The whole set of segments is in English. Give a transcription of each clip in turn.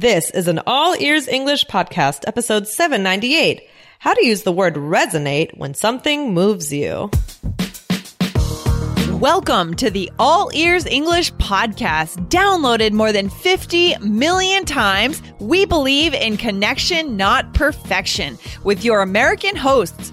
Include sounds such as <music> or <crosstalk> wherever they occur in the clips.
This is an All Ears English podcast, episode 798. How to use the word resonate when something moves you. Welcome to the All Ears English podcast, downloaded more than 50 million times. We believe in connection, not perfection, with your American hosts,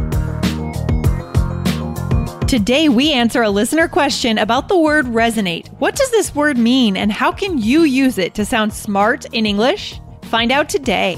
Today, we answer a listener question about the word resonate. What does this word mean, and how can you use it to sound smart in English? Find out today.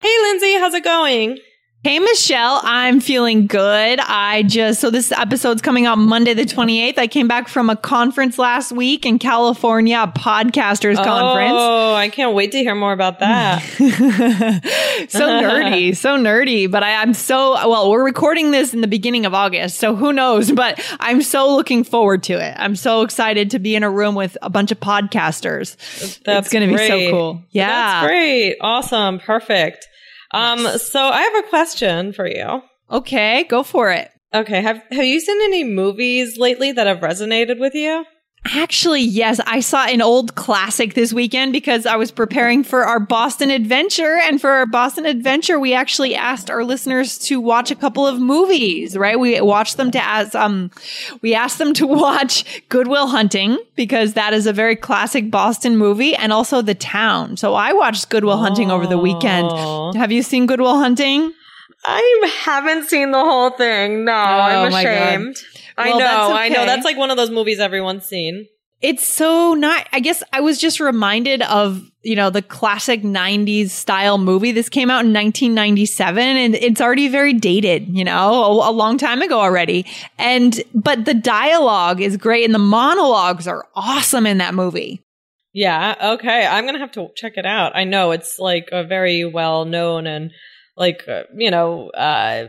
Hey, Lindsay, how's it going? Hey, Michelle, I'm feeling good. I just, so this episode's coming out Monday, the 28th. I came back from a conference last week in California, a podcasters conference. Oh, I can't wait to hear more about that. <laughs> so nerdy, <laughs> so nerdy. But I, I'm so, well, we're recording this in the beginning of August. So who knows? But I'm so looking forward to it. I'm so excited to be in a room with a bunch of podcasters. That's going to be so cool. Yeah. That's great. Awesome. Perfect. Um, so I have a question for you. Okay, go for it. Okay. Have, have you seen any movies lately that have resonated with you? Actually, yes, I saw an old classic this weekend because I was preparing for our Boston adventure. And for our Boston adventure, we actually asked our listeners to watch a couple of movies, right? We watched them to as, um, we asked them to <laughs> watch Good Will Hunting because that is a very classic Boston movie and also The Town. So I watched Good Will Hunting over the weekend. Have you seen Good Will Hunting? I haven't seen the whole thing. No, I'm Oh my God. ashamed. I Well, know, that's I know. That's like one of those movies everyone's seen. It's so not, I guess I was just reminded of, you know, the classic 90s style movie. This came out in 1997 and it's already very dated, you know, a, a long time ago already. And, but the dialogue is great and the monologues are awesome in that movie. Yeah. Okay. I'm gonna have to check it out. I know it's like a very well known and like uh, you know, uh,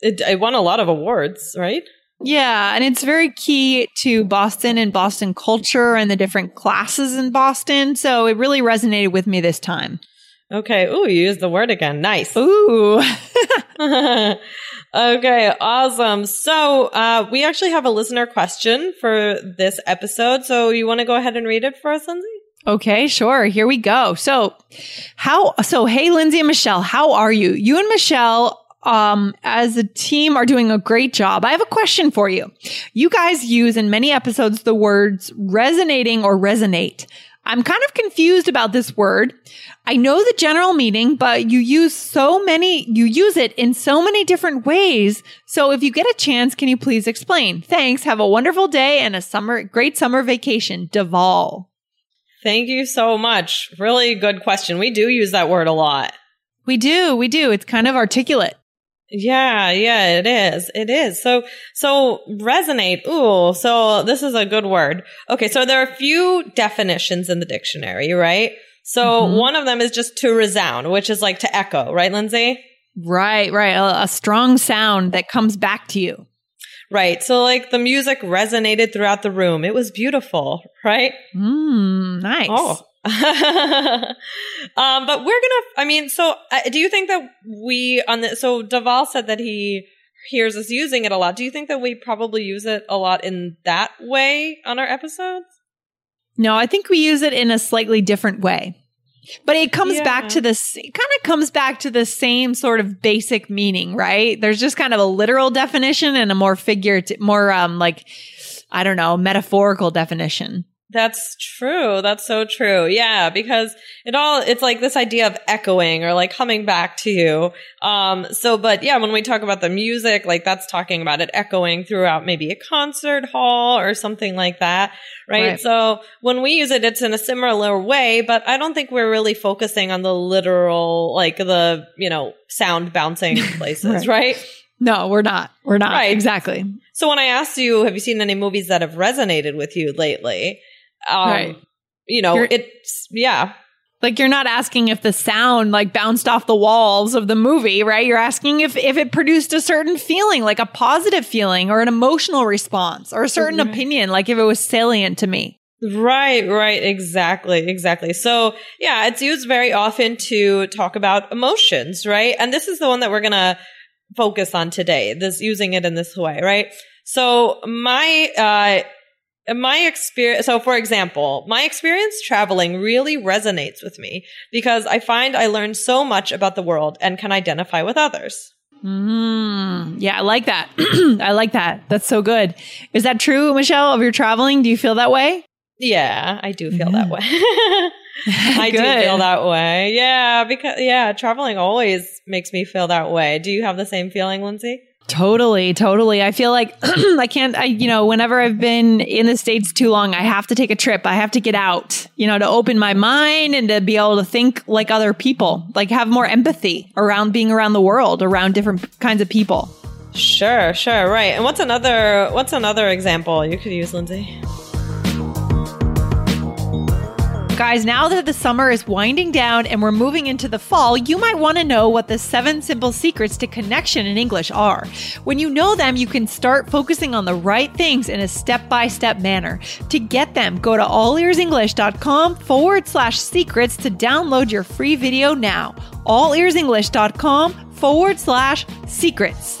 it, it won a lot of awards, right? Yeah. And it's very key to Boston and Boston culture and the different classes in Boston. So it really resonated with me this time. Okay. Ooh, you used the word again. Nice. Ooh. <laughs> <laughs> okay, awesome. So, uh, we actually have a listener question for this episode. So, you want to go ahead and read it for us, Lindsay? Okay, sure. Here we go. So, how, so hey, Lindsay and Michelle, how are you? You and Michelle, um, as a team are doing a great job. I have a question for you. You guys use in many episodes the words resonating or resonate. I'm kind of confused about this word. I know the general meaning, but you use so many, you use it in so many different ways. So if you get a chance, can you please explain? Thanks. Have a wonderful day and a summer, great summer vacation. Deval. Thank you so much. Really good question. We do use that word a lot. We do, we do. It's kind of articulate. Yeah, yeah, it is. It is. So, so resonate. Ooh, so this is a good word. Okay, so there are a few definitions in the dictionary, right? So Mhm. one of them is just to resound, which is like to echo, right, Lindsay? Right, right. A, a strong sound that comes back to you. Right. So like the music resonated throughout the room. It was beautiful, right? Mm, nice. Oh. <laughs> um, but we're gonna. I mean, so uh, do you think that we on the? So Daval said that he hears us using it a lot. Do you think that we probably use it a lot in that way on our episodes? No, I think we use it in a slightly different way. But it comes Yeah. back to this, it kind of comes back to the same sort of basic meaning, right? There's just kind of a literal definition and a more figurative, more, um, like, I don't know, metaphorical definition. That's true. That's so true. Yeah, because it all it's like this idea of echoing or like coming back to you. Um so but yeah, when we talk about the music, like that's talking about it echoing throughout maybe a concert hall or something like that, right? Right. So when we use it it's in a similar way, but I don't think we're really focusing on the literal like the, you know, sound bouncing <laughs> places, Right. right? No, we're not. We're not. Right. Exactly. So when I asked you, have you seen any movies that have resonated with you lately? Um, Right. You know, You're- it's yeah, Like you're not asking if the sound like bounced off the walls of the movie, right? You're asking if if it produced a certain feeling, like a positive feeling or an emotional response or a certain Right. opinion, like if it was salient to me. right, right, exactly, exactly. So yeah, it's used very often to talk about emotions, right? And this is the one that we're gonna focus on today. This using it in this way, right? So my uh my experience so for example my experience traveling really resonates with me because i find i learn so much about the world and can identify with others Mm, yeah, I like that. <clears throat> I like that. That's so good. Is that true, Michelle, of your traveling? Do you feel that way? Yeah, I do feel Yeah. that way. <laughs> I do feel that way. Yeah, because yeah, traveling always makes me feel that way. Do you have the same feeling, Lindsay? Totally, totally. I feel like <clears throat> I can't, I, you know, whenever I've been in the States too long, I have to take a trip. I have to get out, you know, to open my mind and to be able to think like other people, like have more empathy around being around the world, around different kinds of people. Sure, sure, right. And what's another what's another example you could use, Lindsay? Guys, now that the summer is winding down and we're moving into the fall, you might want to know what the seven simple secrets to connection in English are. When you know them, you can start focusing on the right things in a step by step manner. To get them, go to allearsenglish.com forward slash secrets to download your free video now. Allearsenglish.com forward slash secrets.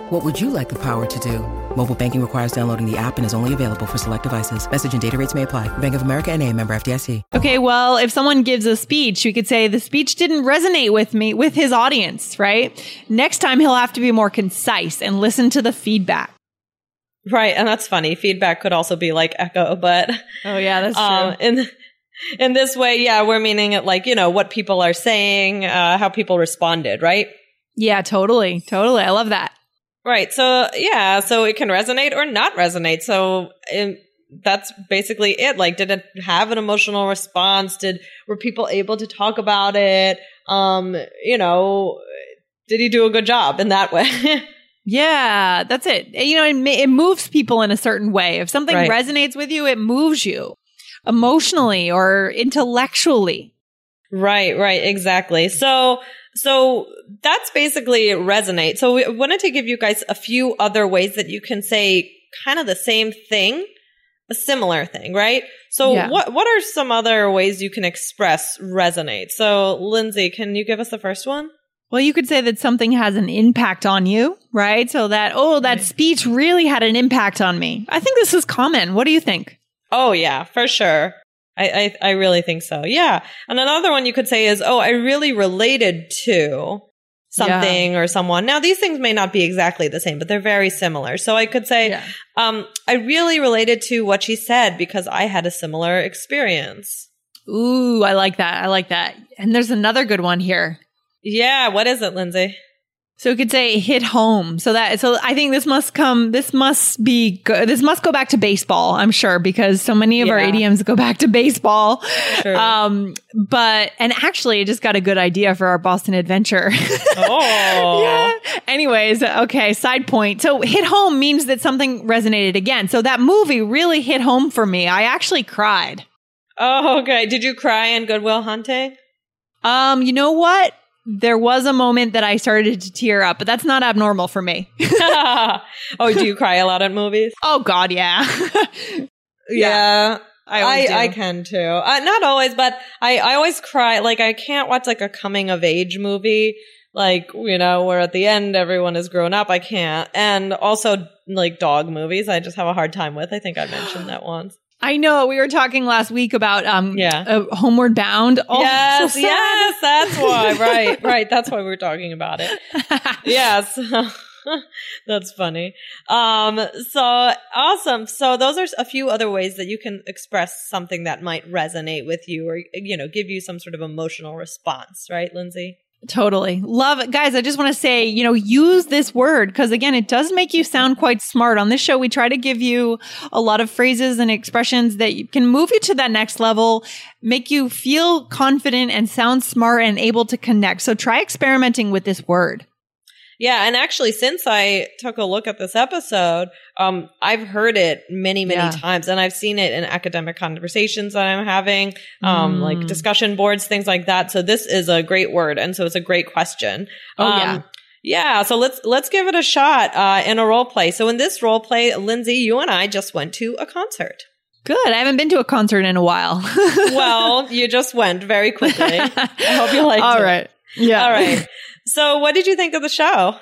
What would you like the power to do? Mobile banking requires downloading the app and is only available for select devices. Message and data rates may apply. Bank of America and a member FDIC. Okay, well, if someone gives a speech, we could say the speech didn't resonate with me, with his audience, right? Next time he'll have to be more concise and listen to the feedback. Right, and that's funny. Feedback could also be like echo, but Oh yeah, that's um, in in this way, yeah, we're meaning it like you know what people are saying, uh, how people responded, right? Yeah, totally. Totally. I love that. Right. So yeah, so it can resonate or not resonate. So um, that's basically it. Like, did it have an emotional response? Did were people able to talk about it? Um, you know, did he do a good job in that way? <laughs> Yeah, that's it. You know, it, it moves people in a certain way. If something Right. resonates with you, it moves you emotionally or intellectually. Right, right, exactly. So, so that's basically resonate. So we wanted to give you guys a few other ways that you can say kind of the same thing, a similar thing, right? So Yeah. what, what are some other ways you can express resonate? So Lindsay, can you give us the first one? Well, you could say that something has an impact on you, right? So that, oh, that speech really had an impact on me. I think this is common. What do you think? Oh yeah, for sure. I, I, I really think so. Yeah. And another one you could say is, oh, I really related to something or someone. Now these things may not be exactly the same, but they're very similar. So I could say, um, I really related to what she said because I had a similar experience. Ooh, I like that. I like that. And there's another good one here. Yeah. What is it, Lindsay? So we could say hit home. So that so I think this must come. This must be good. This must go back to baseball. I'm sure because so many of our Yeah. idioms go back to baseball. Sure. Um, but and actually, I just got a good idea for our Boston adventure. <laughs> Oh. yeah. Anyways, okay. Side point. So hit home means that something resonated again. So that movie really hit home for me. I actually cried. Oh, okay. Did you cry in Good Will Hunting? Um, you know what? There was a moment that I started to tear up, but that's not abnormal for me. <laughs> oh, do you cry a lot at movies? oh God, yeah. <laughs> Yeah. I I, I can too. Uh, not always, but I, I always cry. Like I can't watch like a coming of age movie, like you know, where at the end everyone is grown up. I can't, and also like dog movies. I just have a hard time with. I think I mentioned that <gasps> once. I know we were talking last week about um Yeah. uh, Homeward Bound. Oh, yes, so yes, that's why. Right, right. That's why we we're talking about it. <laughs> yes. <laughs> That's funny. Um, so awesome. So those are a few other ways that you can express something that might resonate with you or, you know, give you some sort of emotional response, right, Lindsay? Totally. Love it. Guys, I just want to say, you know, use this word because again, it does make you sound quite smart. On this show, we try to give you a lot of phrases and expressions that can move you to that next level, make you feel confident and sound smart and able to connect. So try experimenting with this word. Yeah, and actually, since I took a look at this episode, um, I've heard it many, many Yeah. times, and I've seen it in academic conversations that I'm having, um, Mm. like discussion boards, things like that. So this is a great word, and so it's a great question. Oh, Um, yeah. yeah. So let's let's give it a shot uh, in a role play. So in this role play, Lindsay, you and I just went to a concert. Good. I haven't been to a concert in a while. Well, <laughs> you just went very quickly. I hope you liked All it. right. Yeah. All right. <laughs> So what did you think of the show?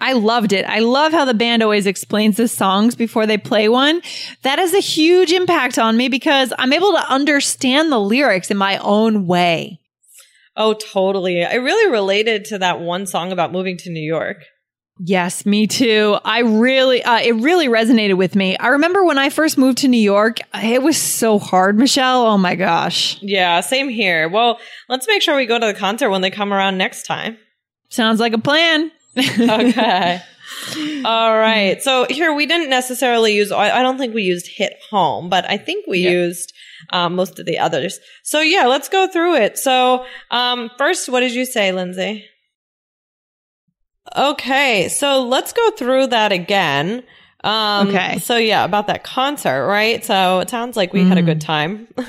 I loved it. I love how the band always explains the songs before they play one. That has a huge impact on me because I'm able to understand the lyrics in my own way. Oh, totally. I really related to that one song about moving to New York. Yes, me too. I really, uh, it really resonated with me. I remember when I first moved to New York, it was so hard, Michelle. Oh my gosh. Yeah, same here. Well, let's make sure we go to the concert when they come around next time. Sounds like a plan. Okay. <laughs> All right. So here we didn't necessarily use, I don't think we used hit home, but I think we Yeah. used um, most of the others. So yeah, let's go through it. So um, first, what did you say, Lindsay? Okay. So let's go through that again. Um, Okay. So yeah, about that concert, right? So it sounds like we had a good time. <laughs>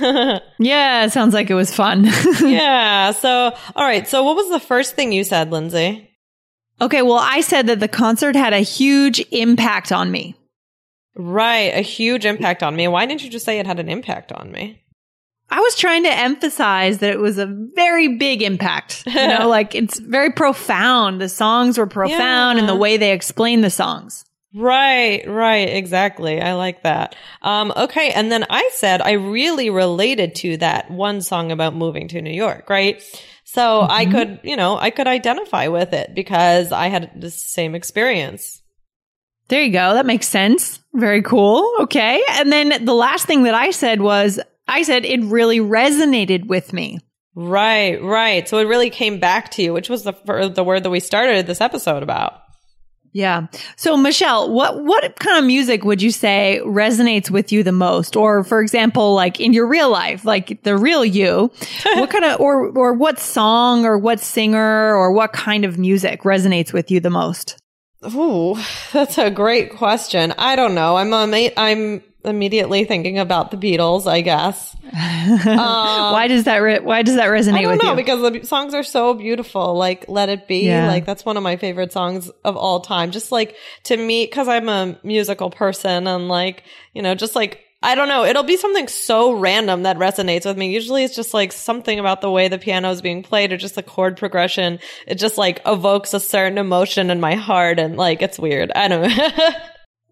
yeah, it sounds like it was fun. <laughs> yeah. So, all right. So what was the first thing you said, Lindsay? okay, well, I said that the concert had a huge impact on me. Right. A huge impact on me. Why didn't you just say it had an impact on me? I was trying to emphasize that it was a very big impact. You know, <laughs> like it's very profound. The songs were profound and Yeah. the way they explained the songs. Right, right, exactly. I like that. Um, okay, and then I said I really related to that one song about moving to New York, right? So I could, you know, I could identify with it because I had the same experience. There you go. That makes sense. Very cool. Okay. And then the last thing that I said was I said it really resonated with me. Right, right. So it really came back to you, which was the the word that we started this episode about. Yeah. So Michelle, what what kind of music would you say resonates with you the most? Or for example, like in your real life, like the real you, <laughs> what kind of or or what song or what singer or what kind of music resonates with you the most? Ooh, that's a great question. I don't know. I'm ama- I'm immediately thinking about the Beatles, I guess. <laughs> why does that re- why does that resonate Um, I don't with know you? because the songs are so beautiful. Like "Let It Be," Yeah. like that's one of my favorite songs of all time. Just like to me, because I'm a musical person, and like you know, just like I don't know, it'll be something so random that resonates with me. Usually, it's just like something about the way the piano is being played, or just the chord progression. It just like evokes a certain emotion in my heart, and like it's weird. I don't <laughs> know.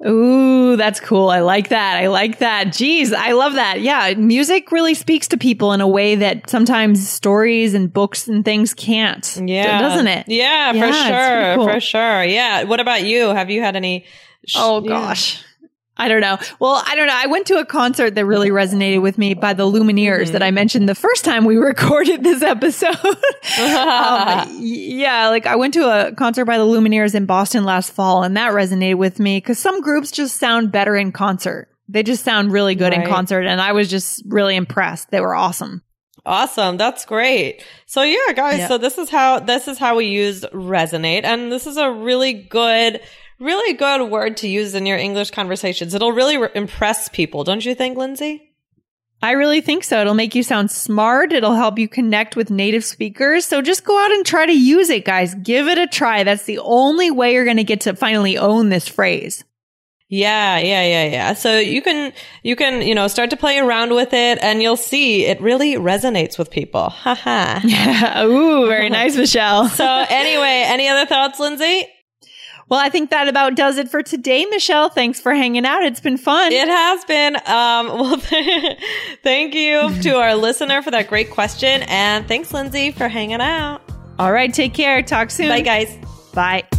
Ooh, that's cool. I like that. I like that. Jeez, I love that. Yeah, music really speaks to people in a way that sometimes stories and books and things can't. yeah, doesn't it? Yeah, Yeah, for sure, cool. for sure. Yeah. What about you? Have you had any? sh- Oh yeah. I don't know. Well, I don't know. I went to a concert that really resonated with me by the Lumineers that I mentioned the first time we <laughs> recorded this episode. um, <laughs> yeah, like I went to a concert by the Lumineers in Boston last fall, and that resonated with me because some groups just sound better in concert. They just sound really good in concert, and I was just really impressed. They were awesome. Awesome. That's great. So yeah, guys, Yeah. so this is how this is how we use resonate and this is a really good really good word to use in your English conversations. It'll really re- impress people, don't you think, Lindsay? I really think so. It'll make you sound smart. It'll help you connect with native speakers. So just go out and try to use it, guys. Give it a try. That's the only way you're going to get to finally own this phrase. Yeah, yeah, yeah, yeah. So you can, you can, you know, start to play around with it and you'll see it really resonates with people. Haha. Yeah. <laughs> Ooh, very nice, Michelle. so anyway, any other thoughts, Lindsay? Well, I think that about does it for today, Michelle. Thanks for hanging out. It's been fun. It has been. Um, <laughs> well, thank you to our listener for that great question. And thanks, Lindsay, for hanging out. All right. Take care. Talk soon. Bye, guys. Bye.